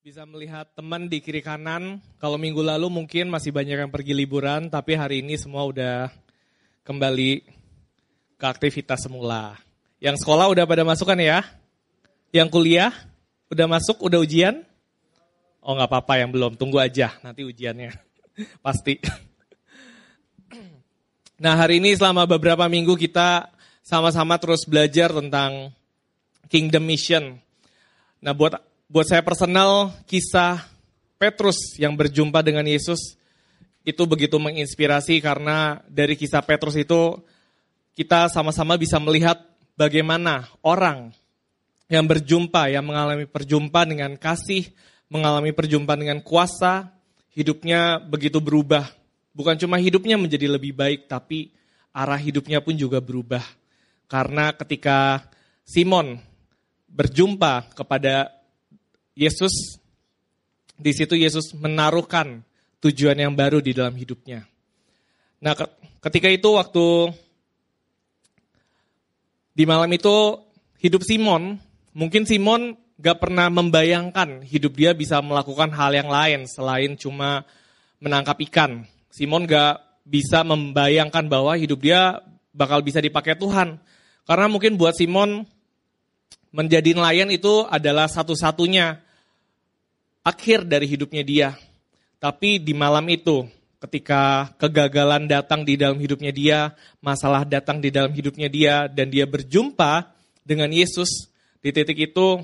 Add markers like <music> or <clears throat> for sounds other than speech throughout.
Bisa melihat teman di kiri kanan. Kalau minggu lalu mungkin masih banyak yang pergi liburan, tapi hari ini semua udah kembali ke aktivitas semula. Yang sekolah udah pada masuk kan ya? Yang kuliah udah masuk, udah ujian? Oh nggak apa-apa yang belum, tunggu aja nanti ujiannya. <laughs> Pasti. <clears throat> Nah hari ini selama beberapa minggu kita sama-sama terus belajar tentang Kingdom Mission. Nah buat buat saya personal kisah Petrus yang berjumpa dengan Yesus itu begitu menginspirasi karena dari kisah Petrus itu kita sama-sama bisa melihat bagaimana orang yang berjumpa, yang mengalami perjumpaan dengan kasih, mengalami perjumpaan dengan kuasa, hidupnya begitu berubah. Bukan cuma hidupnya menjadi lebih baik, tapi arah hidupnya pun juga berubah. Karena ketika Simon berjumpa kepada Yesus di situ Yesus menaruhkan tujuan yang baru di dalam hidupnya. Nah, ketika itu waktu di malam itu hidup Simon, mungkin Simon gak pernah membayangkan hidup dia bisa melakukan hal yang lain selain cuma menangkap ikan. Simon gak bisa membayangkan bahwa hidup dia bakal bisa dipakai Tuhan. Karena mungkin buat Simon menjadi nelayan itu adalah satu-satunya akhir dari hidupnya dia. Tapi di malam itu, ketika kegagalan datang di dalam hidupnya dia, masalah datang di dalam hidupnya dia, dan dia berjumpa dengan Yesus, di titik itu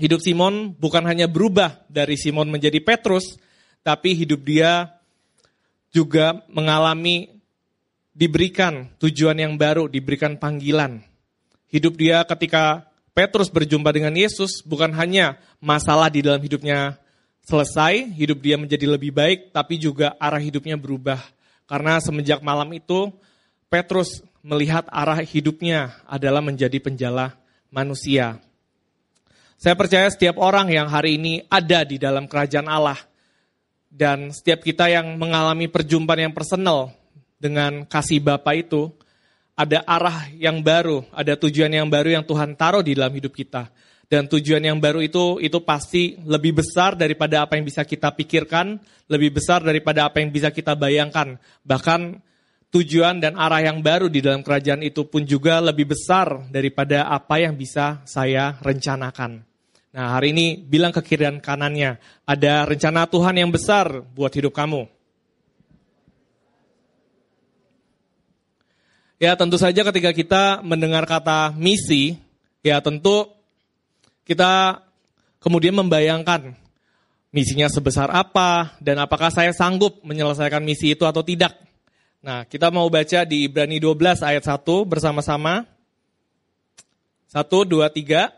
hidup Simon bukan hanya berubah dari Simon menjadi Petrus, tapi hidup dia juga mengalami diberikan tujuan yang baru, diberikan panggilan. Hidup dia ketika Petrus berjumpa dengan Yesus bukan hanya masalah di dalam hidupnya selesai, hidup dia menjadi lebih baik, tapi juga arah hidupnya berubah. Karena semenjak malam itu, Petrus melihat arah hidupnya adalah menjadi penjala manusia. Saya percaya setiap orang yang hari ini ada di dalam kerajaan Allah, dan setiap kita yang mengalami perjumpaan yang personal dengan kasih Bapa itu, ada arah yang baru, ada tujuan yang baru yang Tuhan taruh di dalam hidup kita. Dan tujuan yang baru itu itu pasti lebih besar daripada apa yang bisa kita pikirkan, lebih besar daripada apa yang bisa kita bayangkan. Bahkan tujuan dan arah yang baru di dalam kerajaan itu pun juga lebih besar daripada apa yang bisa saya rencanakan. Nah hari ini bilang ke kiri dan kanannya, ada rencana Tuhan yang besar buat hidup kamu. Ya tentu saja ketika kita mendengar kata misi, ya tentu kita kemudian membayangkan misinya sebesar apa dan apakah saya sanggup menyelesaikan misi itu atau tidak. Nah, kita mau baca di Ibrani 12 ayat 1 bersama-sama. 1, 2, 3.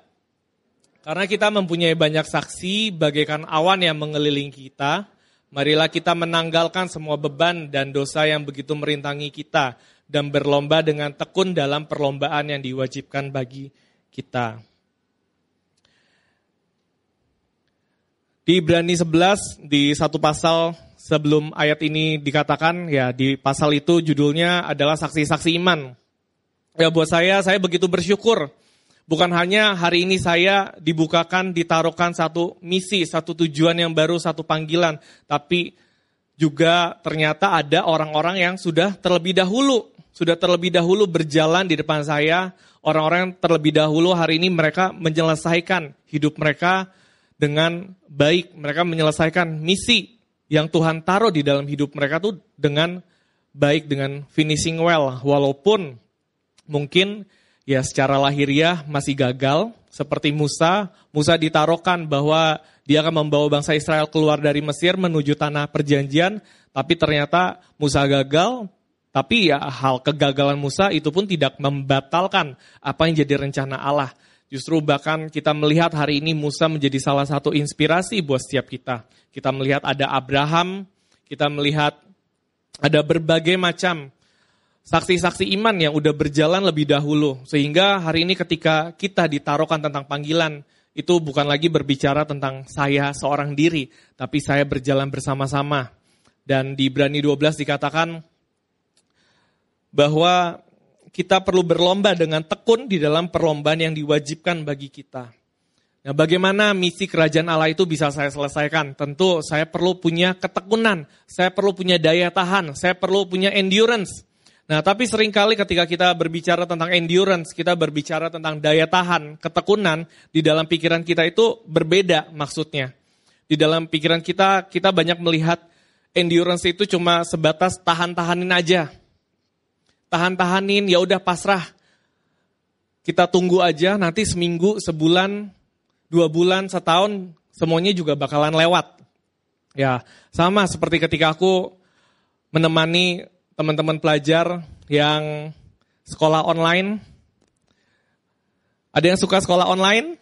Karena kita mempunyai banyak saksi bagaikan awan yang mengelilingi kita, marilah kita menanggalkan semua beban dan dosa yang begitu merintangi kita dan berlomba dengan tekun dalam perlombaan yang diwajibkan bagi kita. Di Ibrani 11 di satu pasal sebelum ayat ini dikatakan ya di pasal itu judulnya adalah saksi-saksi iman. Ya buat saya saya begitu bersyukur bukan hanya hari ini saya dibukakan ditaruhkan satu misi, satu tujuan yang baru, satu panggilan, tapi juga ternyata ada orang-orang yang sudah terlebih dahulu sudah terlebih dahulu berjalan di depan saya, orang-orang yang terlebih dahulu hari ini mereka menyelesaikan hidup mereka dengan baik. Mereka menyelesaikan misi yang Tuhan taruh di dalam hidup mereka tuh dengan baik, dengan finishing well. Walaupun mungkin ya secara lahiriah masih gagal, seperti Musa, Musa ditaruhkan bahwa dia akan membawa bangsa Israel keluar dari Mesir menuju tanah perjanjian, tapi ternyata Musa gagal, tapi ya hal kegagalan Musa itu pun tidak membatalkan apa yang jadi rencana Allah. Justru bahkan kita melihat hari ini Musa menjadi salah satu inspirasi buat setiap kita. Kita melihat ada Abraham, kita melihat ada berbagai macam saksi-saksi iman yang udah berjalan lebih dahulu. Sehingga hari ini ketika kita ditaruhkan tentang panggilan, itu bukan lagi berbicara tentang saya seorang diri, tapi saya berjalan bersama-sama. Dan di Ibrani 12 dikatakan, bahwa kita perlu berlomba dengan tekun di dalam perlombaan yang diwajibkan bagi kita. Nah, bagaimana misi kerajaan Allah itu bisa saya selesaikan? Tentu saya perlu punya ketekunan, saya perlu punya daya tahan, saya perlu punya endurance. Nah, tapi sering kali ketika kita berbicara tentang endurance, kita berbicara tentang daya tahan, ketekunan, di dalam pikiran kita itu berbeda maksudnya. Di dalam pikiran kita, kita banyak melihat endurance itu cuma sebatas tahan-tahanin aja. Tahan-tahanin, ya udah pasrah. Kita tunggu aja, nanti seminggu, sebulan, dua bulan, setahun, semuanya juga bakalan lewat. Ya, sama seperti ketika aku menemani teman-teman pelajar yang sekolah online. Ada yang suka sekolah online?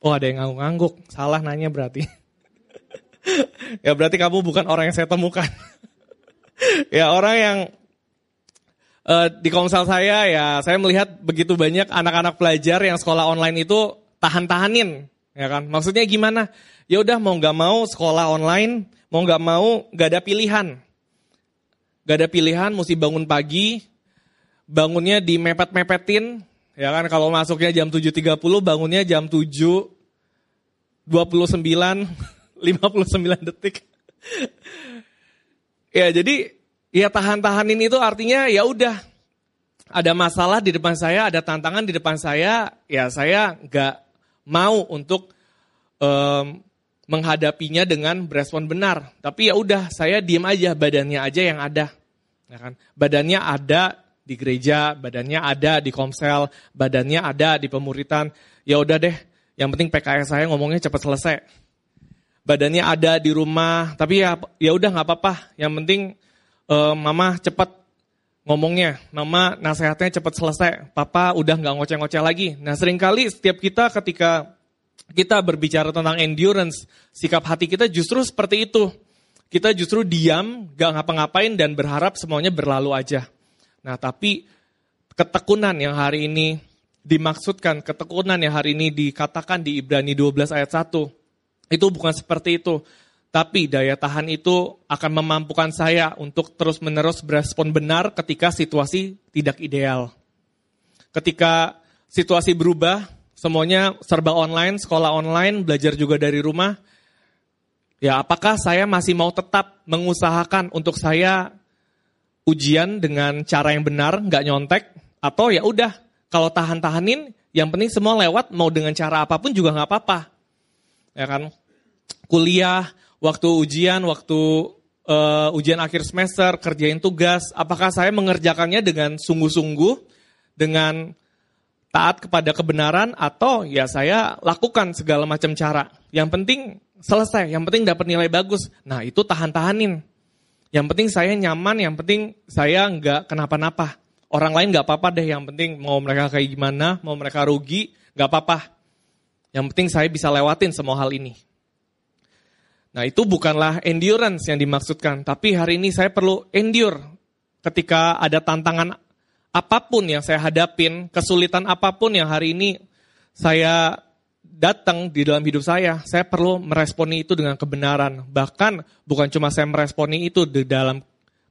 Oh ada yang ngangguk-ngangguk, salah nanya berarti. <laughs> ya berarti kamu bukan orang yang saya temukan. <laughs> ya orang yang uh, di komsel saya ya saya melihat begitu banyak anak-anak pelajar yang sekolah online itu tahan-tahanin, ya kan? Maksudnya gimana? Ya udah mau nggak mau sekolah online, mau nggak mau nggak ada pilihan, nggak ada pilihan, mesti bangun pagi, bangunnya di mepet-mepetin, ya kan? Kalau masuknya jam 7.30, bangunnya jam 7, 29, 59 detik. <laughs> ya jadi ya tahan-tahanin itu artinya ya udah ada masalah di depan saya, ada tantangan di depan saya, ya saya nggak mau untuk um, menghadapinya dengan berespon benar. Tapi ya udah, saya diem aja, badannya aja yang ada. Ya kan? Badannya ada di gereja, badannya ada di komsel, badannya ada di pemuritan. Ya udah deh, yang penting PKS saya ngomongnya cepat selesai. Badannya ada di rumah, tapi ya ya udah nggak apa-apa. Yang penting um, mama cepat ngomongnya, mama nasihatnya cepat selesai, papa udah nggak ngoceh-ngoceh lagi. Nah sering kali setiap kita ketika kita berbicara tentang endurance, sikap hati kita justru seperti itu. Kita justru diam, gak ngapa-ngapain dan berharap semuanya berlalu aja. Nah tapi ketekunan yang hari ini dimaksudkan, ketekunan yang hari ini dikatakan di Ibrani 12 ayat 1, itu bukan seperti itu. Tapi daya tahan itu akan memampukan saya untuk terus-menerus berespon benar ketika situasi tidak ideal. Ketika situasi berubah, semuanya serba online, sekolah online, belajar juga dari rumah. Ya, apakah saya masih mau tetap mengusahakan untuk saya ujian dengan cara yang benar, nggak nyontek, atau ya udah, kalau tahan-tahanin, yang penting semua lewat, mau dengan cara apa pun juga nggak apa-apa. Ya kan? Kuliah, waktu ujian, waktu uh, ujian akhir semester, kerjain tugas, apakah saya mengerjakannya dengan sungguh-sungguh, dengan taat kepada kebenaran, atau ya saya lakukan segala macam cara. Yang penting selesai, yang penting dapat nilai bagus. Nah itu tahan-tahanin. Yang penting saya nyaman, yang penting saya nggak kenapa-napa. Orang lain nggak apa-apa deh, yang penting mau mereka kayak gimana, mau mereka rugi, nggak apa-apa. Yang penting saya bisa lewatin semua hal ini. Nah itu bukanlah endurance yang dimaksudkan, tapi hari ini saya perlu endure ketika ada tantangan apa pun yang saya hadapin, kesulitan apa pun yang hari ini saya datang di dalam hidup saya, saya perlu meresponi itu dengan kebenaran. Bahkan bukan cuma saya meresponi itu di dalam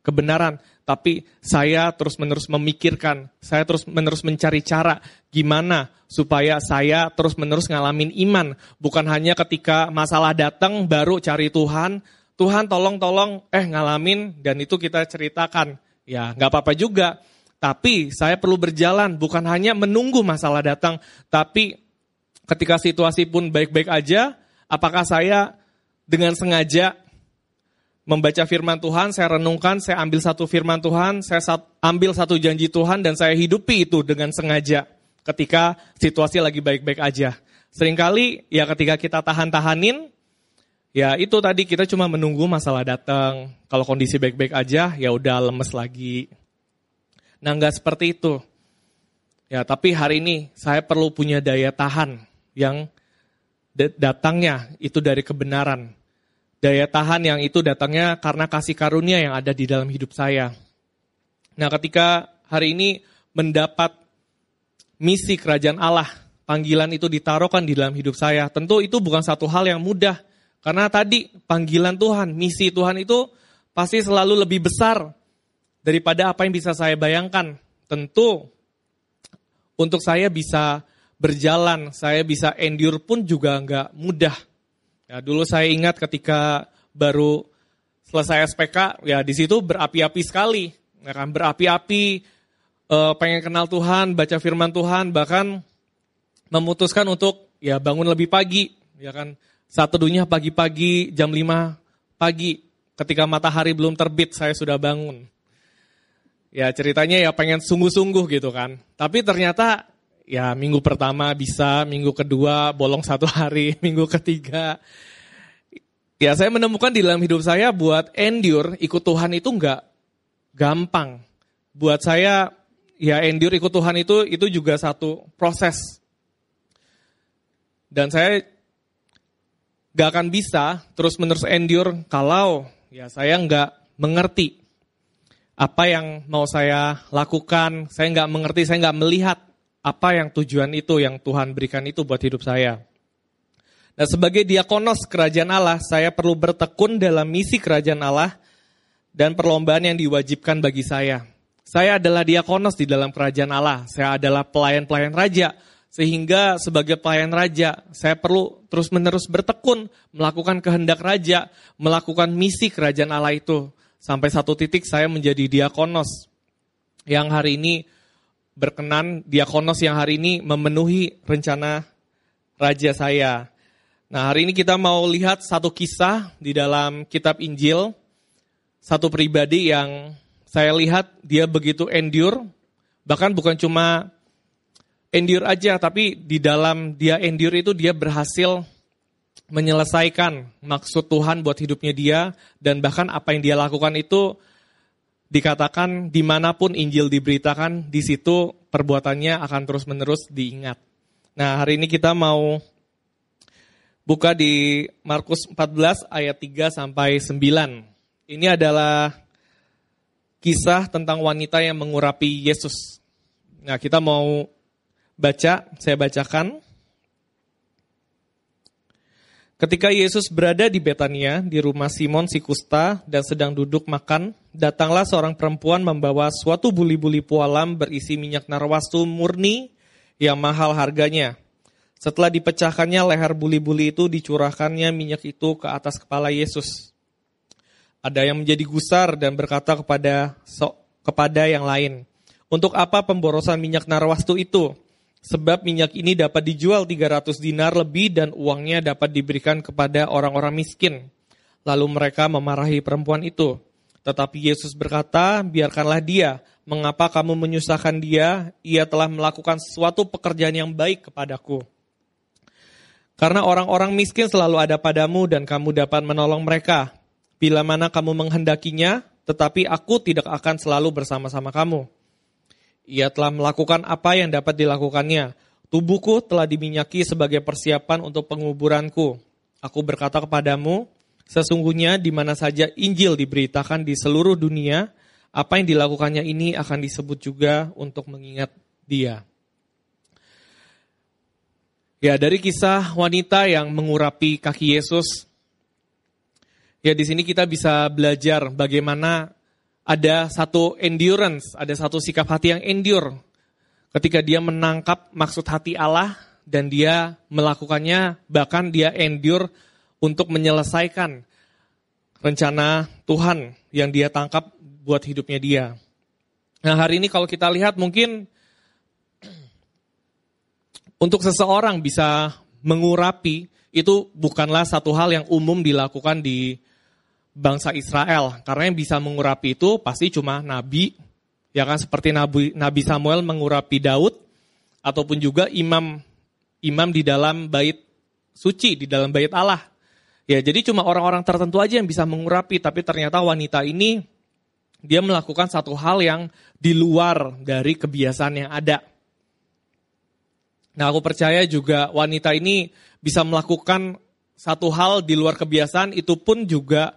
kebenaran, tapi saya terus-menerus memikirkan, saya terus-menerus mencari cara gimana supaya saya terus-menerus ngalamin iman. Bukan hanya ketika masalah datang baru cari Tuhan, Tuhan tolong-tolong eh ngalamin dan itu kita ceritakan. Ya nggak apa-apa juga, tapi saya perlu berjalan bukan hanya menunggu masalah datang, tapi ketika situasi pun baik-baik aja, apakah saya dengan sengaja membaca firman Tuhan, saya renungkan, saya ambil satu firman Tuhan, saya ambil satu janji Tuhan dan saya hidupi itu dengan sengaja ketika situasi lagi baik-baik aja. Seringkali ya ketika kita tahan-tahanin, ya itu tadi kita cuma menunggu masalah datang. Kalau kondisi baik-baik aja, ya udah lemes lagi. Nah nggak seperti itu. Ya tapi hari ini saya perlu punya daya tahan yang datangnya itu dari kebenaran daya tahan yang itu datangnya karena kasih karunia yang ada di dalam hidup saya. Nah, ketika hari ini mendapat misi kerajaan Allah, panggilan itu ditaruhkan di dalam hidup saya. Tentu itu bukan satu hal yang mudah. Karena tadi panggilan Tuhan, misi Tuhan itu pasti selalu lebih besar daripada apa yang bisa saya bayangkan. Tentu untuk saya bisa berjalan, saya bisa endure pun juga nggak mudah. Ya, dulu saya ingat ketika baru selesai SPK, ya di situ berapi-api sekali, ya kan? Berapi-api, eh, pengen kenal Tuhan, baca Firman Tuhan, bahkan memutuskan untuk ya bangun lebih pagi, ya kan? Satu dunia pagi-pagi jam 5 pagi, ketika matahari belum terbit saya sudah bangun. Ya ceritanya ya pengen sungguh-sungguh gitu kan, tapi ternyata ya minggu pertama bisa, minggu kedua bolong satu hari, <laughs> minggu ketiga Ya saya menemukan di dalam hidup saya buat endure ikut Tuhan itu nggak gampang. Buat saya ya endure ikut Tuhan itu itu juga satu proses. Dan saya nggak akan bisa terus menerus endure kalau ya saya nggak mengerti apa yang mau saya lakukan. Saya nggak mengerti, saya nggak melihat apa yang tujuan itu yang Tuhan berikan itu buat hidup saya. Nah, sebagai diakonos kerajaan Allah, saya perlu bertekun dalam misi kerajaan Allah dan perlombaan yang diwajibkan bagi saya. Saya adalah diakonos di dalam kerajaan Allah. Saya adalah pelayan-pelayan raja. Sehingga sebagai pelayan raja, saya perlu terus-menerus bertekun, melakukan kehendak raja, melakukan misi kerajaan Allah itu. Sampai satu titik saya menjadi diakonos. Yang hari ini berkenan, diakonos yang hari ini memenuhi rencana raja saya. Nah hari ini kita mau lihat satu kisah di dalam kitab Injil. Satu pribadi yang saya lihat dia begitu endure. Bahkan bukan cuma endure aja, tapi di dalam dia endure itu dia berhasil menyelesaikan maksud Tuhan buat hidupnya dia. Dan bahkan apa yang dia lakukan itu dikatakan di mana pun Injil diberitakan, di situ perbuatannya akan terus-menerus diingat. Nah hari ini kita mau Buka di Markus 14 ayat 3 sampai 9. Ini adalah kisah tentang wanita yang mengurapi Yesus. Nah, kita mau baca, saya bacakan. Ketika Yesus berada di Betania, di rumah Simon si kusta dan sedang duduk makan, datanglah seorang perempuan membawa suatu buli-buli pualam berisi minyak narwastu murni yang mahal harganya. Setelah dipecahkannya leher buli-buli itu, dicurahkannya minyak itu ke atas kepala Yesus. Ada yang menjadi gusar dan berkata kepada so, kepada yang lain, untuk apa pemborosan minyak narwastu itu? Sebab minyak ini dapat dijual 300 dinar lebih dan uangnya dapat diberikan kepada orang-orang miskin. Lalu mereka memarahi perempuan itu. Tetapi Yesus berkata, biarkanlah dia. Mengapa kamu menyusahkan dia? Ia telah melakukan sesuatu pekerjaan yang baik kepadaku. Karena orang-orang miskin selalu ada padamu dan kamu dapat menolong mereka. Bila mana kamu menghendakinya, tetapi aku tidak akan selalu bersama-sama kamu. Ia telah melakukan apa yang dapat dilakukannya. Tubuhku telah diminyaki sebagai persiapan untuk penguburanku. Aku berkata kepadamu, sesungguhnya di mana saja Injil diberitakan di seluruh dunia, apa yang dilakukannya ini akan disebut juga untuk mengingat dia. Ya, dari kisah wanita yang mengurapi kaki Yesus, ya di sini kita bisa belajar bagaimana ada satu endurance, ada satu sikap hati yang endure. Ketika dia menangkap maksud hati Allah dan dia melakukannya, bahkan dia endure untuk menyelesaikan rencana Tuhan yang dia tangkap buat hidupnya dia. Nah hari ini kalau kita lihat mungkin <clears throat> untuk seseorang bisa mengurapi itu bukanlah satu hal yang umum dilakukan di bangsa Israel. Karena yang bisa mengurapi itu pasti cuma nabi, ya kan seperti Nabi, nabi Samuel mengurapi Daud, ataupun juga imam imam di dalam bait suci, di dalam bait Allah. Ya, jadi cuma orang-orang tertentu aja yang bisa mengurapi, tapi ternyata wanita ini dia melakukan satu hal yang di luar dari kebiasaan yang ada. Nah aku percaya juga wanita ini bisa melakukan satu hal di luar kebiasaan itu pun juga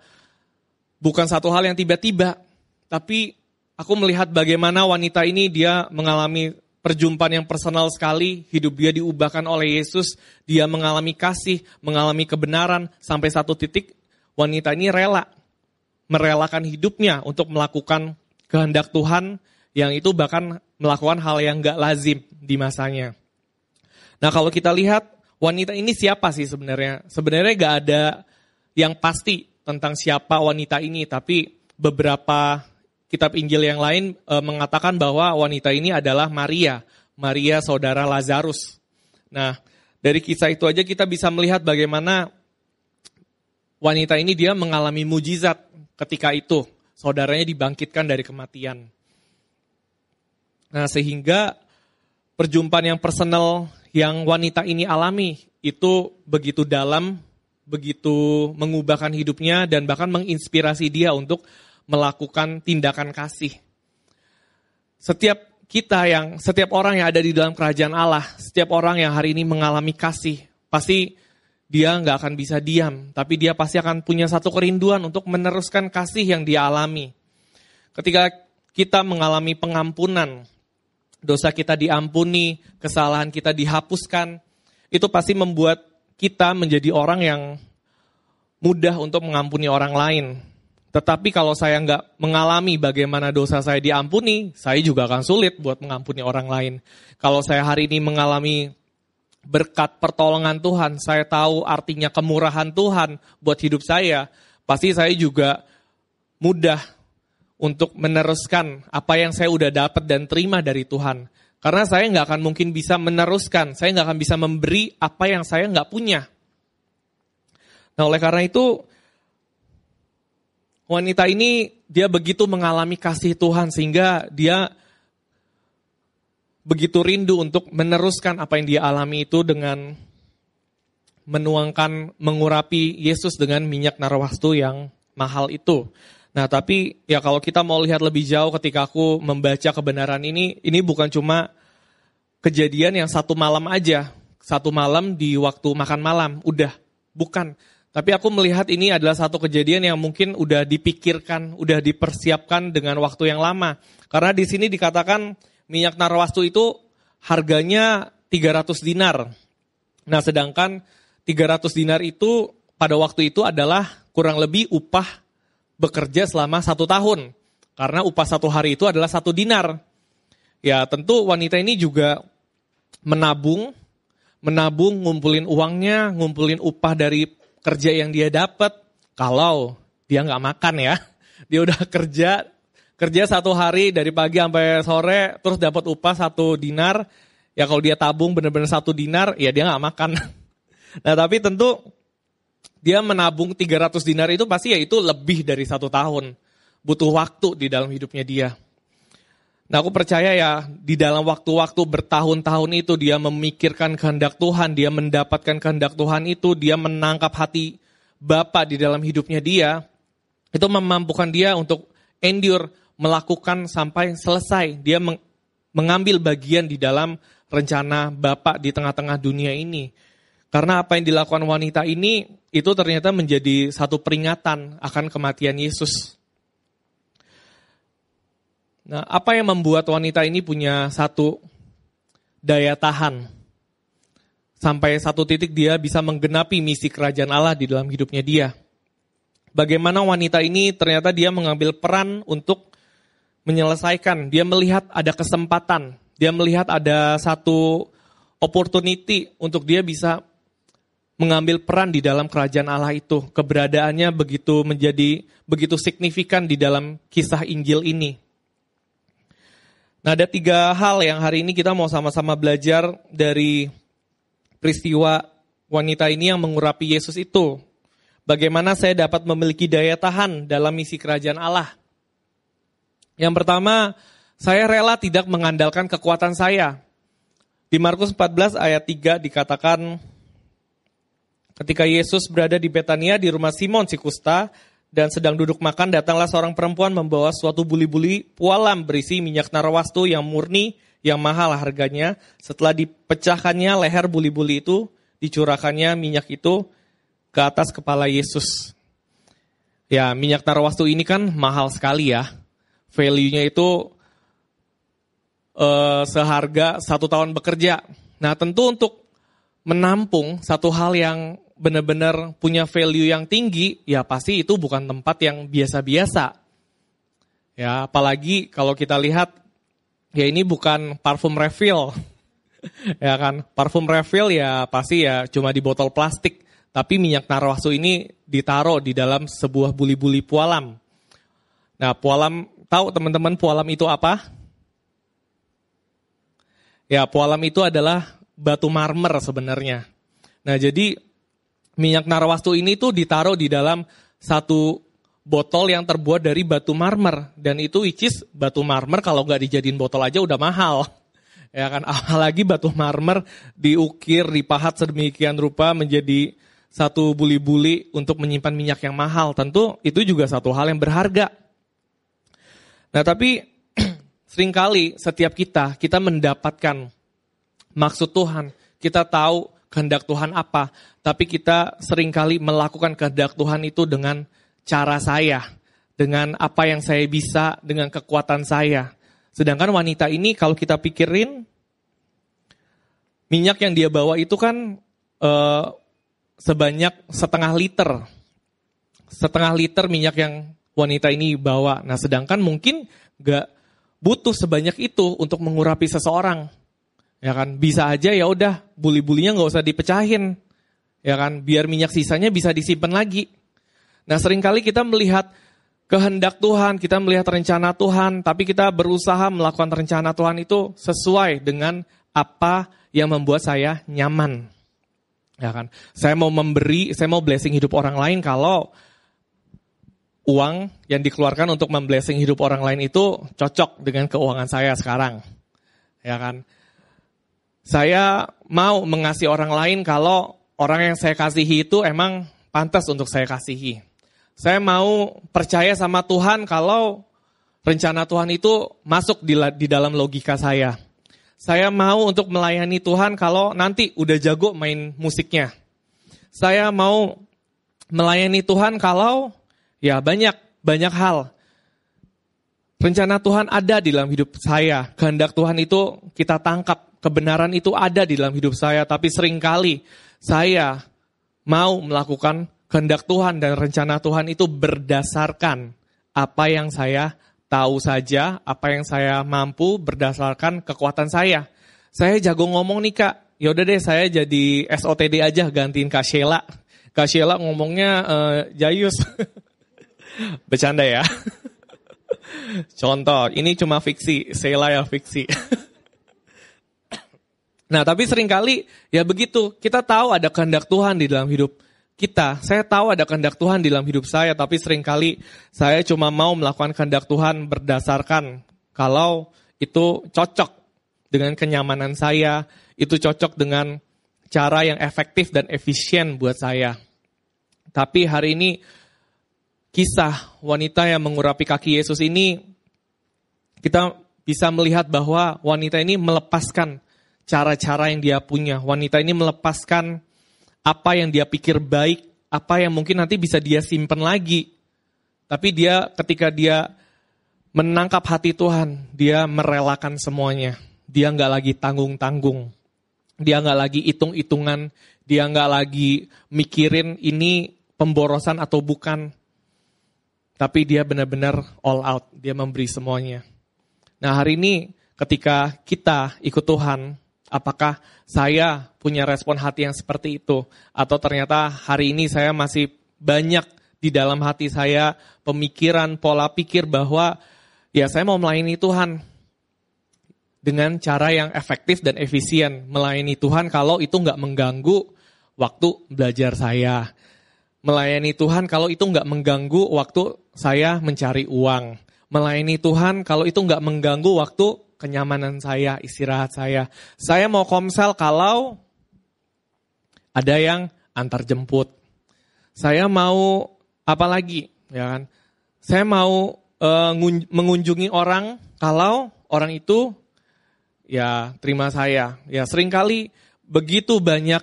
bukan satu hal yang tiba-tiba. Tapi aku melihat bagaimana wanita ini dia mengalami perjumpaan yang personal sekali, hidup dia diubahkan oleh Yesus, dia mengalami kasih, mengalami kebenaran, sampai satu titik wanita ini rela, merelakan hidupnya untuk melakukan kehendak Tuhan, yang itu bahkan melakukan hal yang gak lazim di masanya. Nah kalau kita lihat wanita ini siapa sih sebenarnya? Sebenarnya gak ada yang pasti tentang siapa wanita ini, tapi beberapa kitab Injil yang lain e, mengatakan bahwa wanita ini adalah Maria, Maria saudara Lazarus. Nah, dari kisah itu aja kita bisa melihat bagaimana wanita ini dia mengalami mujizat ketika itu saudaranya dibangkitkan dari kematian. Nah, sehingga perjumpaan yang personal yang wanita ini alami itu begitu dalam, begitu mengubahkan hidupnya dan bahkan menginspirasi dia untuk melakukan tindakan kasih. Setiap kita yang setiap orang yang ada di dalam kerajaan Allah, setiap orang yang hari ini mengalami kasih, pasti dia nggak akan bisa diam, tapi dia pasti akan punya satu kerinduan untuk meneruskan kasih yang dia alami. Ketika kita mengalami pengampunan, dosa kita diampuni, kesalahan kita dihapuskan, itu pasti membuat kita menjadi orang yang mudah untuk mengampuni orang lain. Tetapi kalau saya nggak mengalami bagaimana dosa saya diampuni, saya juga akan sulit buat mengampuni orang lain. Kalau saya hari ini mengalami berkat pertolongan Tuhan, saya tahu artinya kemurahan Tuhan buat hidup saya, pasti saya juga mudah untuk meneruskan apa yang saya udah dapat dan terima dari Tuhan. Karena saya nggak akan mungkin bisa meneruskan, saya nggak akan bisa memberi apa yang saya nggak punya. Nah oleh karena itu, wanita ini dia begitu mengalami kasih Tuhan sehingga dia begitu rindu untuk meneruskan apa yang dia alami itu dengan menuangkan, mengurapi Yesus dengan minyak narwastu yang mahal itu. Nah tapi ya kalau kita mau lihat lebih jauh ketika aku membaca kebenaran ini, ini bukan cuma kejadian yang satu malam aja, satu malam di waktu makan malam, udah, bukan. Tapi aku melihat ini adalah satu kejadian yang mungkin udah dipikirkan, udah dipersiapkan dengan waktu yang lama. Karena di sini dikatakan minyak narwastu itu harganya 300 dinar. Nah sedangkan 300 dinar itu pada waktu itu adalah kurang lebih upah bekerja selama satu tahun. Karena upah satu hari itu adalah satu dinar. Ya tentu wanita ini juga menabung, menabung, ngumpulin uangnya, ngumpulin upah dari kerja yang dia dapat. Kalau dia nggak makan ya, <laughs> dia udah kerja kerja satu hari dari pagi sampai sore terus dapat upah satu dinar ya kalau dia tabung benar-benar satu dinar ya dia nggak makan <laughs> nah tapi tentu dia menabung 300 dinar itu pasti ya itu lebih dari satu tahun butuh waktu di dalam hidupnya dia Nah aku percaya ya di dalam waktu-waktu bertahun-tahun itu dia memikirkan kehendak Tuhan, dia mendapatkan kehendak Tuhan itu, dia menangkap hati Bapak di dalam hidupnya dia, itu memampukan dia untuk endure melakukan sampai selesai. Dia meng, mengambil bagian di dalam rencana Bapak di tengah-tengah dunia ini. Karena apa yang dilakukan wanita ini itu ternyata menjadi satu peringatan akan kematian Yesus. Nah, apa yang membuat wanita ini punya satu daya tahan sampai satu titik dia bisa menggenapi misi kerajaan Allah di dalam hidupnya dia. Bagaimana wanita ini ternyata dia mengambil peran untuk menyelesaikan, dia melihat ada kesempatan, dia melihat ada satu opportunity untuk dia bisa mengambil peran di dalam kerajaan Allah itu. Keberadaannya begitu menjadi begitu signifikan di dalam kisah Injil ini. Nah, ada tiga hal yang hari ini kita mau sama-sama belajar dari peristiwa wanita ini yang mengurapi Yesus itu. Bagaimana saya dapat memiliki daya tahan dalam misi kerajaan Allah. Yang pertama, saya rela tidak mengandalkan kekuatan saya. Di Markus 14 ayat 3 dikatakan, ketika Yesus berada di Betania di rumah Simon si kusta, dan sedang duduk makan, datanglah seorang perempuan membawa suatu buli-buli pualam berisi minyak narwastu yang murni, yang mahal harganya. Setelah dipecahkannya leher buli-buli itu, dicurahkannya minyak itu ke atas kepala Yesus. Ya, minyak narwastu ini kan mahal sekali ya value-nya itu uh, seharga satu tahun bekerja. Nah tentu untuk menampung satu hal yang benar-benar punya value yang tinggi, ya pasti itu bukan tempat yang biasa-biasa. Ya, apalagi kalau kita lihat, ya ini bukan parfum refill. <laughs> ya kan, parfum refill ya pasti ya cuma di botol plastik. Tapi minyak narwastu ini ditaruh di dalam sebuah buli-buli pualam. Nah, pualam, tahu teman-teman pualam itu apa? Ya, pualam itu adalah batu marmer sebenarnya. Nah, jadi minyak narwastu ini tuh ditaruh di dalam satu botol yang terbuat dari batu marmer. Dan itu which batu marmer kalau nggak dijadiin botol aja udah mahal. <laughs> Ya kan? Apalagi batu marmer diukir dipahat sedemikian rupa menjadi satu buli-buli untuk menyimpan minyak yang mahal. Tentu itu juga satu hal yang berharga. Nah tapi <clears throat> sering kali setiap kita kita mendapatkan maksud Tuhan kita tahu kehendak Tuhan apa tapi kita sering kali melakukan kehendak Tuhan itu dengan cara saya, dengan apa yang saya bisa, dengan kekuatan saya. Sedangkan wanita ini kalau kita pikirin, minyak yang dia bawa itu kan uh, sebanyak setengah liter. Setengah liter minyak yang wanita ini bawa. Nah sedangkan mungkin gak butuh sebanyak itu untuk mengurapi seseorang. Ya kan, bisa aja ya udah buli-bulinya nggak usah dipecahin. Ya kan, biar minyak sisanya bisa disimpan lagi. Nah sering kali kita melihat kehendak Tuhan, kita melihat rencana Tuhan, tapi kita berusaha melakukan rencana Tuhan itu sesuai dengan apa yang membuat saya nyaman. Ya kan? Saya mau memberi, saya mau blessing hidup orang lain kalau uang yang dikeluarkan untuk memblessing hidup orang lain itu cocok dengan keuangan saya sekarang. Ya kan? Saya mau mengasihi orang lain kalau orang yang saya kasihi itu emang pantas untuk saya kasihi. Saya mau percaya sama Tuhan kalau rencana Tuhan itu masuk di, di dalam logika saya. Saya mau untuk melayani Tuhan kalau nanti udah jago main musiknya. Saya mau melayani Tuhan kalau ya banyak banyak hal. Rencana Tuhan ada di dalam hidup saya. Kehendak Tuhan itu kita tangkap. Kebenaran itu ada di dalam hidup saya. Tapi sering kali saya mau melakukan kehendak Tuhan dan rencana Tuhan itu berdasarkan apa yang saya tahu saja, apa yang saya mampu berdasarkan kekuatan saya. Saya jago ngomong nih kak, yaudah deh saya jadi SOTD aja gantiin Kak Sheila. Kak Sheila ngomongnya uh, Jayus. <laughs> Bercanda ya. <laughs> Contoh, ini cuma fiksi, Sheila ya fiksi. <laughs> nah tapi sering kali ya begitu, kita tahu ada kehendak Tuhan di dalam hidup kita. Saya tahu ada kehendak Tuhan di dalam hidup saya, tapi sering kali saya cuma mau melakukan kehendak Tuhan berdasarkan kalau itu cocok dengan kenyamanan saya, itu cocok dengan cara yang efektif dan efisien buat saya. Tapi hari ini kisah wanita yang mengurapi kaki Yesus ini kita bisa melihat bahwa wanita ini melepaskan cara-cara yang dia punya. Wanita ini melepaskan apa yang dia pikir baik, apa yang mungkin nanti bisa dia simpan lagi. Tapi dia ketika dia menangkap hati Tuhan, dia merelakan semuanya. Dia nggak lagi tanggung-tanggung. Dia nggak lagi hitung-hitungan. Dia nggak lagi mikirin ini pemborosan atau bukan. Tapi dia benar-benar all out. Dia memberi semuanya. Nah hari ini ketika kita ikut Tuhan, Apakah saya punya respon hati yang seperti itu? Atau ternyata hari ini saya masih banyak di dalam hati saya pemikiran, pola pikir bahwa ya saya mau melayani Tuhan dengan cara yang efektif dan efisien. Melayani Tuhan kalau itu nggak mengganggu waktu belajar saya. Melayani Tuhan kalau itu nggak mengganggu waktu saya mencari uang. Melayani Tuhan kalau itu nggak mengganggu waktu kenyamanan saya, istirahat saya. Saya mau komsel kalau ada yang antar jemput. Saya mau apa lagi, ya kan? Saya mau uh, mengunjungi orang kalau orang itu ya terima saya. Ya sering kali begitu banyak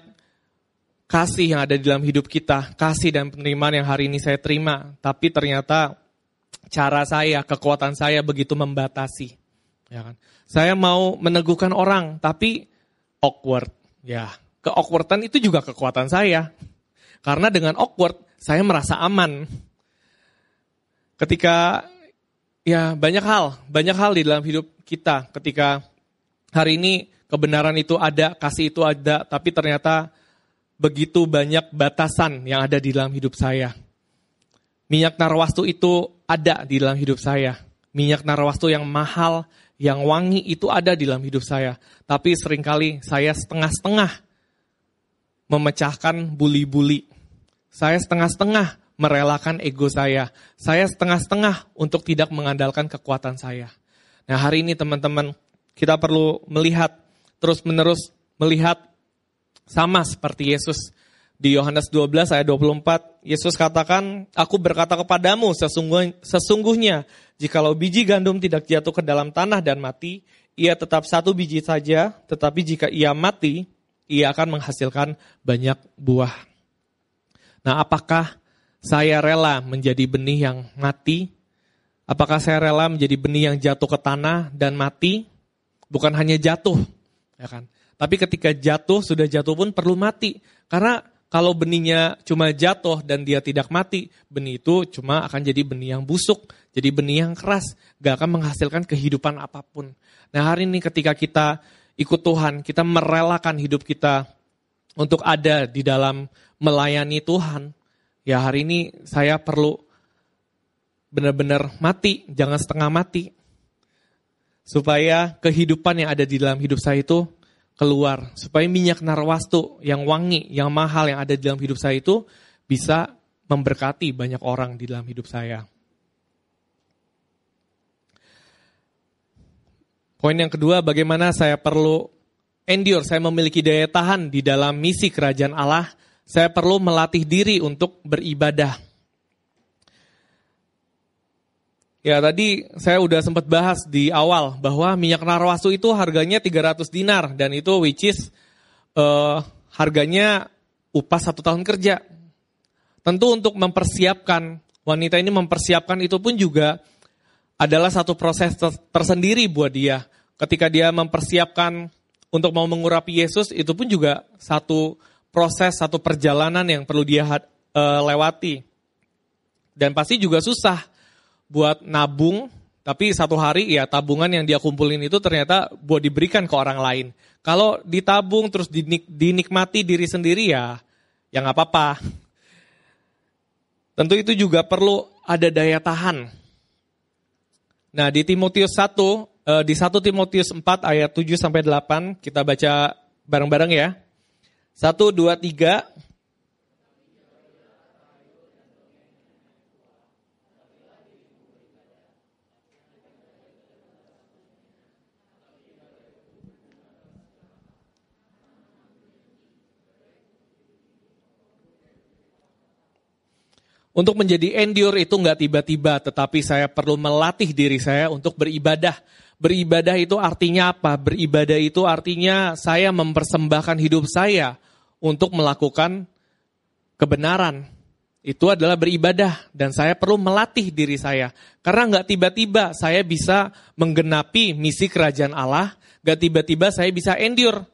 kasih yang ada di dalam hidup kita, kasih dan penerimaan yang hari ini saya terima, tapi ternyata cara saya, kekuatan saya begitu membatasi. Ya kan? Saya mau meneguhkan orang, tapi awkward. Ya, keawkwardan itu juga kekuatan saya. Karena dengan awkward, saya merasa aman. Ketika, ya banyak hal, banyak hal di dalam hidup kita. Ketika hari ini kebenaran itu ada, kasih itu ada, tapi ternyata begitu banyak batasan yang ada di dalam hidup saya. Minyak narwastu itu ada di dalam hidup saya. Minyak narwastu yang mahal, yang wangi itu ada di dalam hidup saya. Tapi sering kali saya setengah-setengah memecahkan buli-buli. Saya setengah-setengah merelakan ego saya. Saya setengah-setengah untuk tidak mengandalkan kekuatan saya. Nah hari ini teman-teman, kita perlu melihat, terus-menerus melihat sama seperti Yesus. Di Yohanes 12 ayat 24, Yesus katakan, Aku berkata kepadamu sesungguhnya, sesungguhnya jikalau biji gandum tidak jatuh ke dalam tanah dan mati, ia tetap satu biji saja, tetapi jika ia mati, ia akan menghasilkan banyak buah. Nah apakah saya rela menjadi benih yang mati? Apakah saya rela menjadi benih yang jatuh ke tanah dan mati? Bukan hanya jatuh, ya kan? Tapi ketika jatuh, sudah jatuh pun perlu mati. Karena kalau benihnya cuma jatuh dan dia tidak mati, benih itu cuma akan jadi benih yang busuk, jadi benih yang keras, gak akan menghasilkan kehidupan apa pun. Nah hari ini ketika kita ikut Tuhan, kita merelakan hidup kita untuk ada di dalam melayani Tuhan, ya hari ini saya perlu benar-benar mati, jangan setengah mati. Supaya kehidupan yang ada di dalam hidup saya itu keluar. Supaya minyak narwastu yang wangi, yang mahal yang ada di dalam hidup saya itu bisa memberkati banyak orang di dalam hidup saya. Poin yang kedua, bagaimana saya perlu endure, saya memiliki daya tahan di dalam misi kerajaan Allah. Saya perlu melatih diri untuk beribadah. Ya tadi saya udah sempat bahas di awal bahwa minyak narwastu itu harganya 300 dinar dan itu which is uh, harganya upah satu tahun kerja. Tentu untuk mempersiapkan wanita ini mempersiapkan itu pun juga adalah satu proses tersendiri buat dia. Ketika dia mempersiapkan untuk mau mengurapi Yesus itu pun juga satu proses, satu perjalanan yang perlu dia uh, lewati. Dan pasti juga susah buat nabung, tapi satu hari ya tabungan yang dia kumpulin itu ternyata buat diberikan ke orang lain. Kalau ditabung terus dinik, dinikmati diri sendiri ya, ya nggak apa-apa. Tentu itu juga perlu ada daya tahan. Nah di Timotius 1, eh, di 1 Timotius 4 ayat 7 sampai 8 kita baca bareng-bareng ya. 1, 2, 3. Untuk menjadi endure itu nggak tiba-tiba, tetapi saya perlu melatih diri saya untuk beribadah. Beribadah itu artinya apa? Beribadah itu artinya saya mempersembahkan hidup saya untuk melakukan kebenaran. Itu adalah beribadah dan saya perlu melatih diri saya. Karena nggak tiba-tiba saya bisa menggenapi misi kerajaan Allah, nggak tiba-tiba saya bisa endure.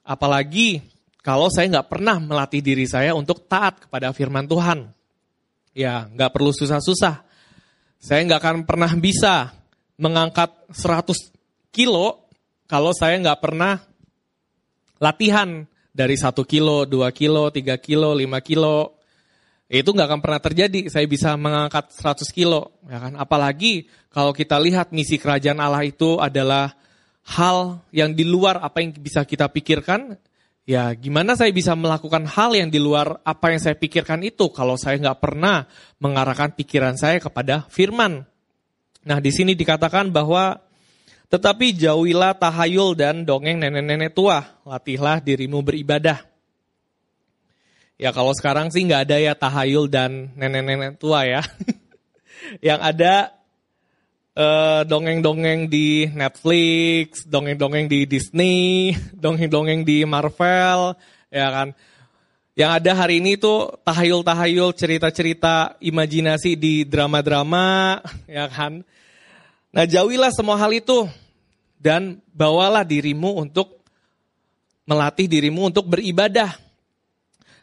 Apalagi kalau saya nggak pernah melatih diri saya untuk taat kepada firman Tuhan. Ya, nggak perlu susah-susah. Saya nggak akan pernah bisa mengangkat 100 kilo kalau saya nggak pernah latihan dari 1 kilo, 2 kilo, 3 kilo, 5 kilo. Itu nggak akan pernah terjadi, saya bisa mengangkat 100 kilo. Ya kan? Apalagi kalau kita lihat misi kerajaan Allah itu adalah hal yang di luar apa yang bisa kita pikirkan, Ya, gimana saya bisa melakukan hal yang di luar apa yang saya pikirkan itu kalau saya nggak pernah mengarahkan pikiran saya kepada firman. Nah, di sini dikatakan bahwa tetapi jauhilah tahayul dan dongeng nenek-nenek tua, latihlah dirimu beribadah. Ya kalau sekarang sih nggak ada ya tahayul dan nenek-nenek tua ya. <laughs> yang ada Eh, dongeng-dongeng di Netflix, dongeng-dongeng di Disney, <laughs> dongeng-dongeng di Marvel, ya kan. Yang ada hari ini tuh tahayul-tahayul, cerita-cerita, imajinasi di drama-drama, <laughs> ya kan. Nah jauhilah semua hal itu dan bawalah dirimu untuk melatih dirimu untuk beribadah.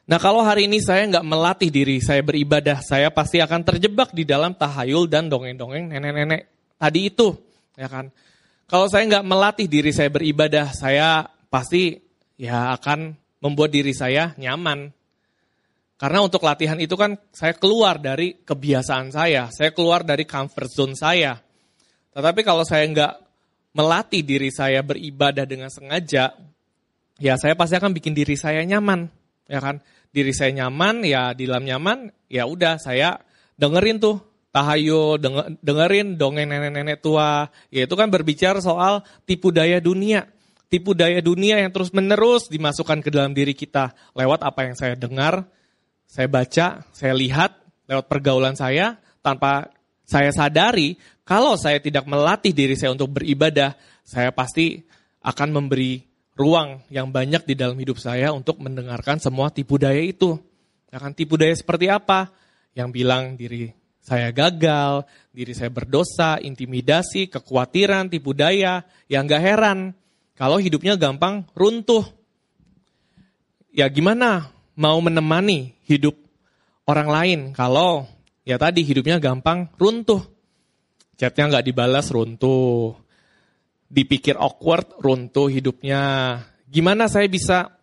Nah kalau hari ini saya nggak melatih diri saya beribadah, saya pasti akan terjebak di dalam tahayul dan dongeng-dongeng nenek-nenek tadi itu, ya kan? Kalau saya nggak melatih diri saya beribadah, saya pasti ya akan membuat diri saya nyaman. Karena untuk latihan itu kan saya keluar dari kebiasaan saya, saya keluar dari comfort zone saya. Tetapi kalau saya nggak melatih diri saya beribadah dengan sengaja, ya saya pasti akan bikin diri saya nyaman, ya kan? Diri saya nyaman, ya di dalam nyaman, ya udah saya dengerin tuh tahayul, dengerin dongeng nenek-nenek tua. Ya itu kan berbicara soal tipu daya dunia. Tipu daya dunia yang terus menerus dimasukkan ke dalam diri kita lewat apa yang saya dengar, saya baca, saya lihat lewat pergaulan saya tanpa saya sadari kalau saya tidak melatih diri saya untuk beribadah, saya pasti akan memberi ruang yang banyak di dalam hidup saya untuk mendengarkan semua tipu daya itu. Akan tipu daya seperti apa? Yang bilang diri saya gagal, diri saya berdosa, intimidasi, kekhawatiran, tipu daya, yang gak heran. Kalau hidupnya gampang runtuh. Ya gimana mau menemani hidup orang lain kalau ya tadi hidupnya gampang runtuh. Chatnya nggak dibalas runtuh. Dipikir awkward runtuh hidupnya. Gimana saya bisa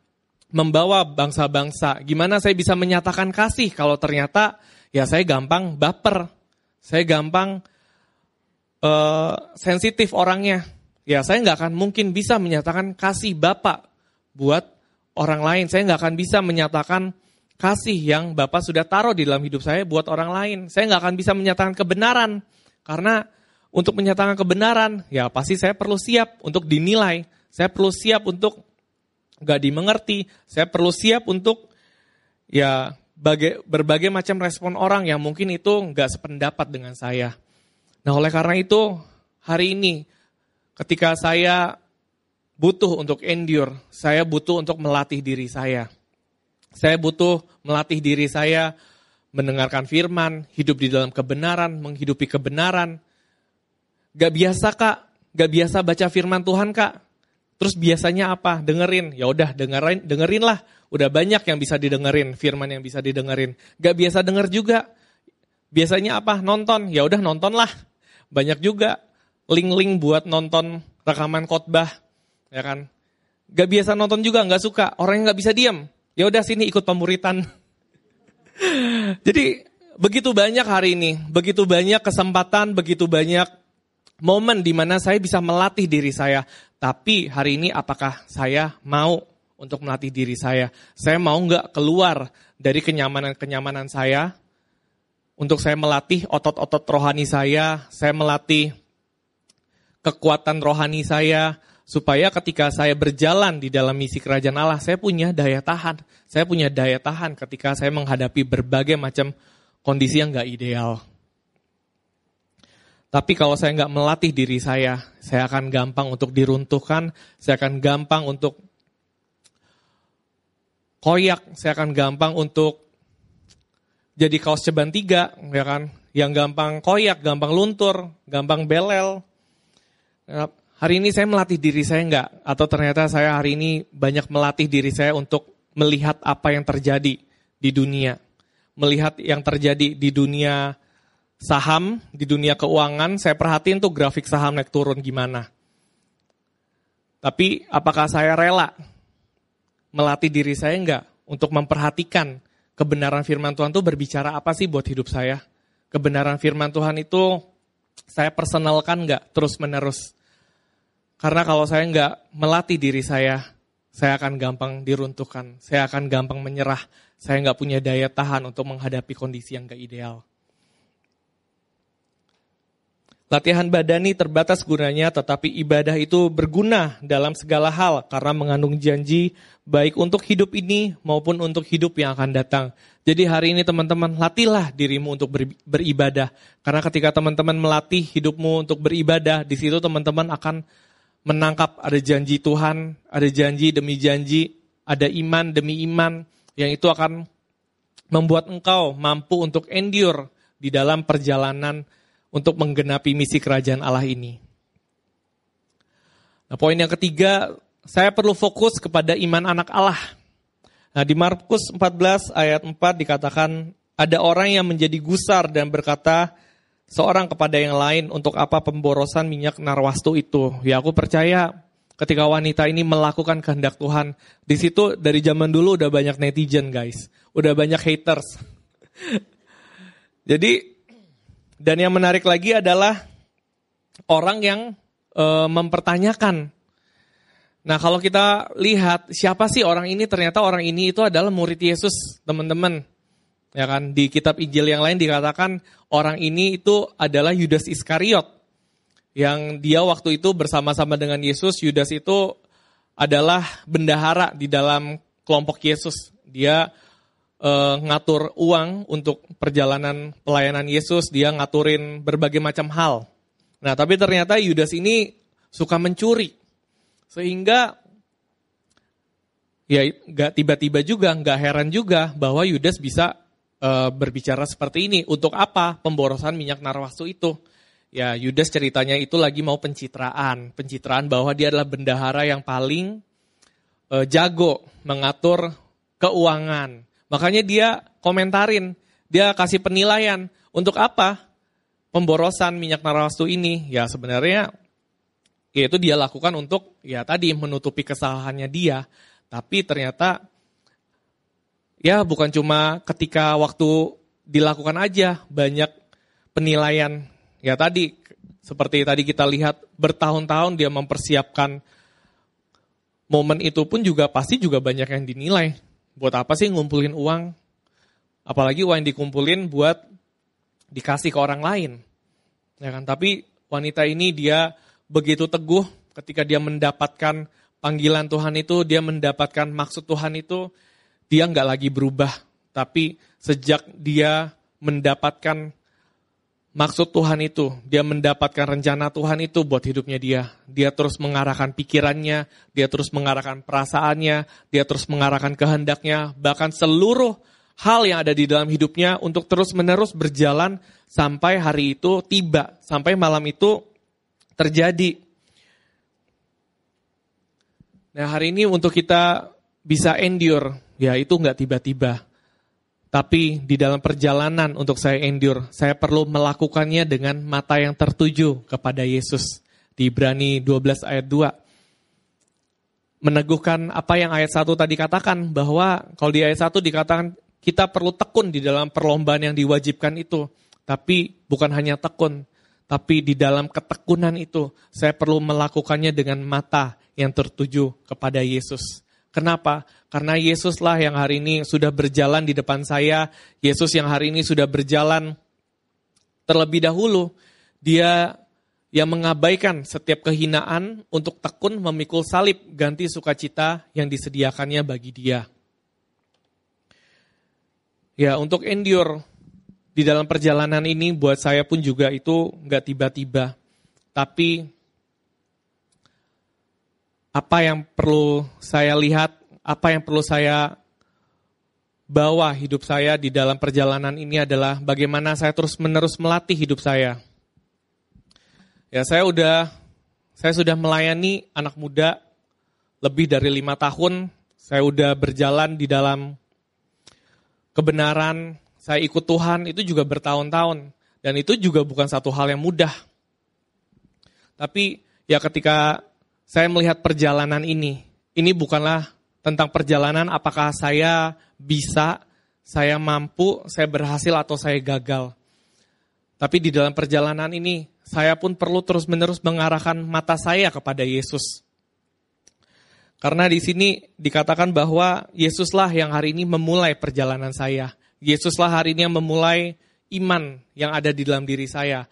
membawa bangsa-bangsa? Gimana saya bisa menyatakan kasih kalau ternyata ya saya gampang baper. Saya gampang uh, sensitif orangnya. Ya saya nggak akan mungkin bisa menyatakan kasih Bapak buat orang lain. Saya nggak akan bisa menyatakan kasih yang Bapak sudah taruh di dalam hidup saya buat orang lain. Saya nggak akan bisa menyatakan kebenaran. Karena untuk menyatakan kebenaran, ya pasti saya perlu siap untuk dinilai. Saya perlu siap untuk nggak dimengerti. Saya perlu siap untuk ya bagai, berbagai macam respon orang yang mungkin itu nggak sependapat dengan saya. Nah oleh karena itu hari ini ketika saya butuh untuk endure, saya butuh untuk melatih diri saya. Saya butuh melatih diri saya mendengarkan firman, hidup di dalam kebenaran, menghidupi kebenaran. Gak biasa kak, gak biasa baca firman Tuhan kak. Terus biasanya apa? Dengerin. Ya udah dengerin, dengerin lah. Udah banyak yang bisa didengerin, firman yang bisa didengerin. Gak biasa denger juga. Biasanya apa? Nonton. Ya udah nonton lah. Banyak juga link-link buat nonton rekaman khotbah ya kan? Gak biasa nonton juga, gak suka. Orang yang gak bisa diam. Ya udah sini ikut pemuritan. <laughs> Jadi begitu banyak hari ini, begitu banyak kesempatan, begitu banyak momen di mana saya bisa melatih diri saya. Tapi hari ini apakah saya mau untuk melatih diri saya? Saya mau nggak keluar dari kenyamanan-kenyamanan saya untuk saya melatih otot-otot rohani saya, saya melatih kekuatan rohani saya, supaya ketika saya berjalan di dalam misi kerajaan Allah, saya punya daya tahan. Saya punya daya tahan ketika saya menghadapi berbagai macam kondisi yang gak ideal. Tapi kalau saya nggak melatih diri saya, saya akan gampang untuk diruntuhkan, saya akan gampang untuk koyak, saya akan gampang untuk jadi kaos ceban tiga, ya kan? Yang gampang koyak, gampang luntur, gampang belel. Hari ini saya melatih diri saya enggak? Atau ternyata saya hari ini banyak melatih diri saya untuk melihat apa yang terjadi di dunia. Melihat yang terjadi di dunia saham, di dunia keuangan, saya perhatiin tuh grafik saham naik turun gimana. Tapi apakah saya rela melatih diri saya enggak untuk memperhatikan kebenaran firman Tuhan itu berbicara apa sih buat hidup saya? Kebenaran firman Tuhan itu saya personalkan enggak terus menerus? Karena kalau saya nggak melatih diri saya, saya akan gampang diruntuhkan, saya akan gampang menyerah, saya nggak punya daya tahan untuk menghadapi kondisi yang nggak ideal. Latihan badani terbatas gunanya, tetapi ibadah itu berguna dalam segala hal karena mengandung janji baik untuk hidup ini maupun untuk hidup yang akan datang. Jadi hari ini teman-teman latihlah dirimu untuk beribadah. Karena ketika teman-teman melatih hidupmu untuk beribadah, di situ teman-teman akan menangkap ada janji Tuhan, ada janji demi janji, ada iman demi iman yang itu akan membuat engkau mampu untuk endure di dalam perjalanan untuk menggenapi misi kerajaan Allah ini. Nah, poin yang ketiga, saya perlu fokus kepada iman anak Allah. Nah, di Markus 14 ayat 4 dikatakan ada orang yang menjadi gusar dan berkata, seorang kepada yang lain untuk apa pemborosan minyak narwastu itu. Ya aku percaya ketika wanita ini melakukan kehendak Tuhan, di situ dari zaman dulu udah banyak netizen guys, udah banyak haters. <laughs> Jadi dan yang menarik lagi adalah orang yang e, mempertanyakan. Nah kalau kita lihat siapa sih orang ini ternyata orang ini itu adalah murid Yesus teman-teman. Ya kan di kitab Injil yang lain dikatakan orang ini itu adalah Yudas Iskariot yang dia waktu itu bersama-sama dengan Yesus. Yudas itu adalah bendahara di dalam kelompok Yesus. Dia e, ngatur uang untuk perjalanan pelayanan Yesus. Dia ngaturin berbagai macam hal. Nah tapi ternyata Yudas ini suka mencuri. Sehingga ya nggak tiba-tiba juga, nggak heran juga bahwa Yudas bisa e, berbicara seperti ini. Untuk apa pemborosan minyak narwastu itu? Ya Yudas ceritanya itu lagi mau pencitraan. Pencitraan bahwa dia adalah bendahara yang paling e, jago mengatur keuangan. Makanya dia komentarin, dia kasih penilaian. Untuk apa pemborosan minyak narwastu ini? Ya sebenarnya yaitu dia lakukan untuk ya tadi menutupi kesalahannya dia. Tapi ternyata ya bukan cuma ketika waktu dilakukan aja banyak penilaian. Ya tadi seperti tadi kita lihat bertahun-tahun dia mempersiapkan momen itu pun juga pasti juga banyak yang dinilai. Buat apa sih ngumpulin uang? Apalagi uang yang dikumpulin buat dikasih ke orang lain. Ya kan? Tapi wanita ini dia begitu teguh ketika dia mendapatkan panggilan Tuhan itu, dia mendapatkan maksud Tuhan itu, dia nggak lagi berubah. Tapi sejak dia mendapatkan maksud Tuhan itu, dia mendapatkan rencana Tuhan itu buat hidupnya dia. Dia terus mengarahkan pikirannya, dia terus mengarahkan perasaannya, dia terus mengarahkan kehendaknya, bahkan seluruh hal yang ada di dalam hidupnya untuk terus-menerus berjalan sampai hari itu tiba, sampai malam itu terjadi. Nah hari ini untuk kita bisa endure, Ya itu nggak tiba-tiba. Tapi di dalam perjalanan untuk saya endure, saya perlu melakukannya dengan mata yang tertuju kepada Yesus. Di Ibrani 12 ayat 2. Meneguhkan apa yang ayat 1 tadi katakan, bahwa kalau di ayat 1 dikatakan kita perlu tekun di dalam perlombaan yang diwajibkan itu. Tapi bukan hanya tekun, tapi di dalam ketekunan itu saya perlu melakukannya dengan mata yang tertuju kepada Yesus. Kenapa? Karena Yesuslah yang hari ini sudah berjalan di depan saya. Yesus yang hari ini sudah berjalan terlebih dahulu. Dia yang mengabaikan setiap kehinaan untuk tekun memikul salib ganti sukacita yang disediakannya bagi dia. Ya, untuk endure di dalam perjalanan ini buat saya pun juga itu nggak tiba-tiba. Tapi apa yang perlu saya lihat, apa yang perlu saya bawa hidup saya di dalam perjalanan ini adalah bagaimana saya terus menerus melatih hidup saya. Ya saya udah, saya sudah melayani anak muda lebih dari lima tahun. Saya udah berjalan di dalam kebenaran, saya ikut Tuhan itu juga bertahun-tahun. Dan itu juga bukan satu hal yang mudah. Tapi ya ketika saya melihat perjalanan ini. Ini bukanlah tentang perjalanan apakah saya bisa, saya mampu, saya berhasil atau saya gagal. Tapi di dalam perjalanan ini, saya pun perlu terus-menerus mengarahkan mata saya kepada Yesus. Karena di sini dikatakan bahwa Yesuslah yang hari ini memulai perjalanan saya. Yesuslah hari ini yang memulai iman yang ada di dalam diri saya.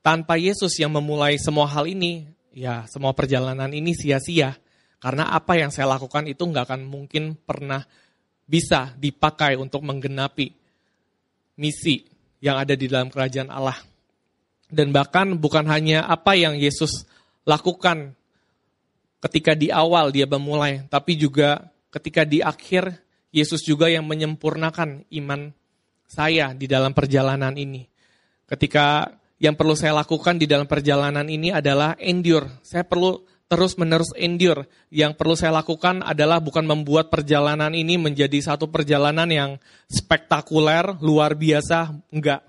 Tanpa Yesus yang memulai semua hal ini, ya semua perjalanan ini sia-sia. Karena apa yang saya lakukan itu nggak akan mungkin pernah bisa dipakai untuk menggenapi misi yang ada di dalam kerajaan Allah. Dan bahkan bukan hanya apa yang Yesus lakukan ketika di awal dia memulai, tapi juga ketika di akhir Yesus juga yang menyempurnakan iman saya di dalam perjalanan ini. Ketika yang perlu saya lakukan di dalam perjalanan ini adalah endure. Saya perlu terus-menerus endure. Yang perlu saya lakukan adalah bukan membuat perjalanan ini menjadi satu perjalanan yang spektakuler, luar biasa, enggak.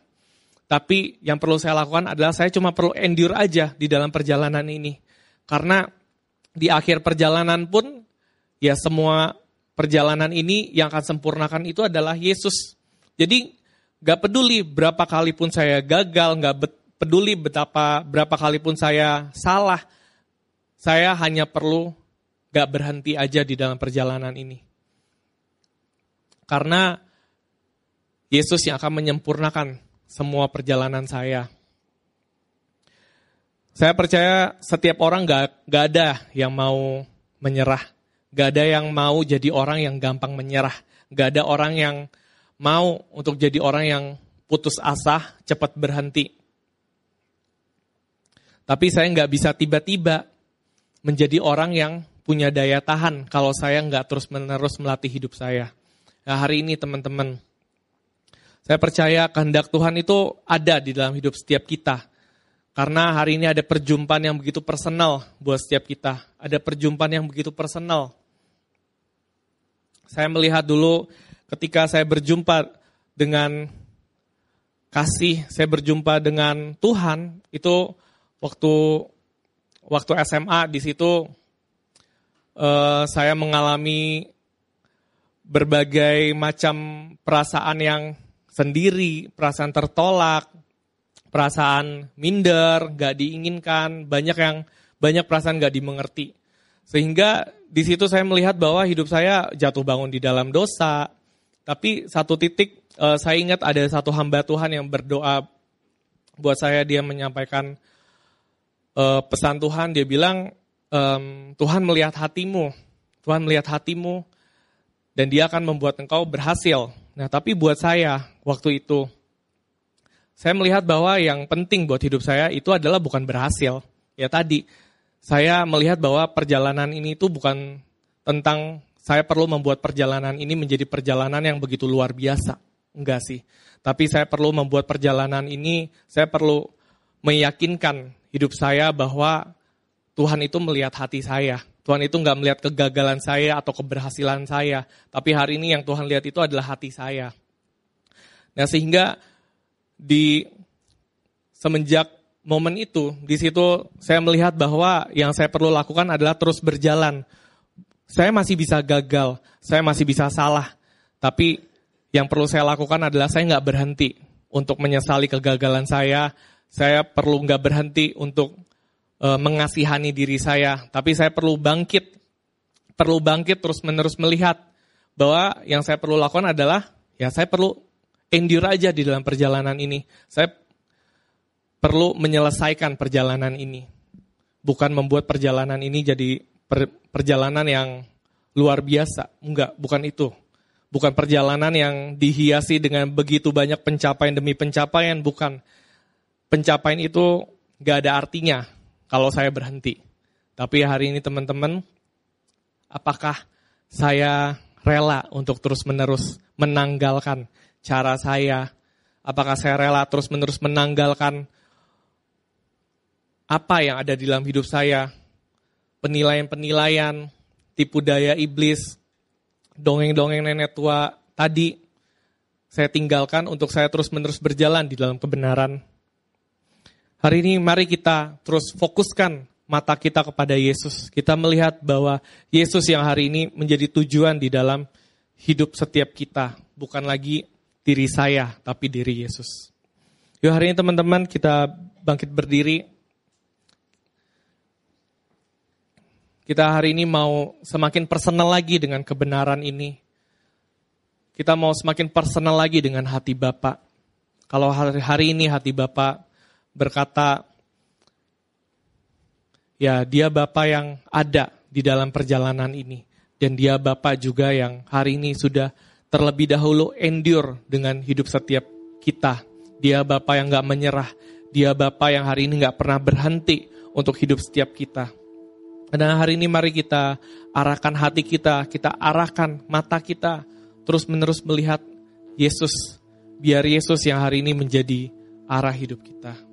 Tapi yang perlu saya lakukan adalah saya cuma perlu endure aja di dalam perjalanan ini. Karena di akhir perjalanan pun ya semua perjalanan ini yang akan sempurnakan itu adalah Yesus. Jadi gak peduli berapa kali pun saya gagal, gak peduli betapa berapa kali pun saya salah, saya hanya perlu gak berhenti aja di dalam perjalanan ini. Karena Yesus yang akan menyempurnakan semua perjalanan saya. Saya percaya setiap orang gak, gak ada yang mau menyerah. Gak ada yang mau jadi orang yang gampang menyerah. Gak ada orang yang mau untuk jadi orang yang putus asa, cepat berhenti. Tapi saya nggak bisa tiba-tiba menjadi orang yang punya daya tahan kalau saya nggak terus-menerus melatih hidup saya. Nah, hari ini teman-teman, saya percaya kehendak Tuhan itu ada di dalam hidup setiap kita. Karena hari ini ada perjumpaan yang begitu personal buat setiap kita. Ada perjumpaan yang begitu personal. Saya melihat dulu ketika saya berjumpa dengan kasih, saya berjumpa dengan Tuhan, itu waktu waktu SMA di situ uh, saya mengalami berbagai macam perasaan yang sendiri, perasaan tertolak, perasaan minder, gak diinginkan, banyak yang banyak perasaan gak dimengerti. Sehingga di situ saya melihat bahwa hidup saya jatuh bangun di dalam dosa. Tapi satu titik uh, saya ingat ada satu hamba Tuhan yang berdoa buat saya dia menyampaikan uh, pesan Tuhan. Dia bilang um, Tuhan melihat hatimu, Tuhan melihat hatimu dan dia akan membuat engkau berhasil. Nah, tapi buat saya waktu itu saya melihat bahwa yang penting buat hidup saya itu adalah bukan berhasil. Ya tadi saya melihat bahwa perjalanan ini itu bukan tentang saya perlu membuat perjalanan ini menjadi perjalanan yang begitu luar biasa. Enggak sih. Tapi saya perlu membuat perjalanan ini, saya perlu meyakinkan hidup saya bahwa Tuhan itu melihat hati saya. Tuhan itu nggak melihat kegagalan saya atau keberhasilan saya, tapi hari ini yang Tuhan lihat itu adalah hati saya. Nah sehingga di semenjak momen itu, di situ saya melihat bahwa yang saya perlu lakukan adalah terus berjalan. Saya masih bisa gagal, saya masih bisa salah, tapi yang perlu saya lakukan adalah saya nggak berhenti untuk menyesali kegagalan saya. Saya perlu nggak berhenti untuk e, mengasihani diri saya, tapi saya perlu bangkit, perlu bangkit terus menerus melihat bahwa yang saya perlu lakukan adalah ya saya perlu endure aja di dalam perjalanan ini. Saya perlu menyelesaikan perjalanan ini, bukan membuat perjalanan ini jadi per, perjalanan yang luar biasa. Enggak, bukan itu. Bukan perjalanan yang dihiasi dengan begitu banyak pencapaian demi pencapaian, bukan. Pencapaian itu gak ada artinya kalau saya berhenti. Tapi hari ini teman-teman, apakah saya rela untuk terus-menerus menanggalkan cara saya? Apakah saya rela terus-menerus menanggalkan apa yang ada di dalam hidup saya? Penilaian-penilaian, tipu daya iblis, dongeng-dongeng nenek tua tadi saya tinggalkan untuk saya terus-menerus berjalan di dalam kebenaran. Hari ini mari kita terus fokuskan mata kita kepada Yesus. Kita melihat bahwa Yesus yang hari ini menjadi tujuan di dalam hidup setiap kita. Bukan lagi diri saya, tapi diri Yesus. Yuk hari ini teman-teman kita bangkit berdiri. Kita hari ini mau semakin personal lagi dengan kebenaran ini. Kita mau semakin personal lagi dengan hati Bapak. Kalau hari, ini hati Bapak berkata, ya dia Bapak yang ada di dalam perjalanan ini. Dan dia Bapak juga yang hari ini sudah terlebih dahulu endure dengan hidup setiap kita. Dia Bapak yang gak menyerah. Dia Bapak yang hari ini gak pernah berhenti untuk hidup setiap kita. Dan hari ini mari kita arahkan hati kita, kita arahkan mata kita, terus menerus melihat Yesus. Biar Yesus yang hari ini menjadi arah hidup kita.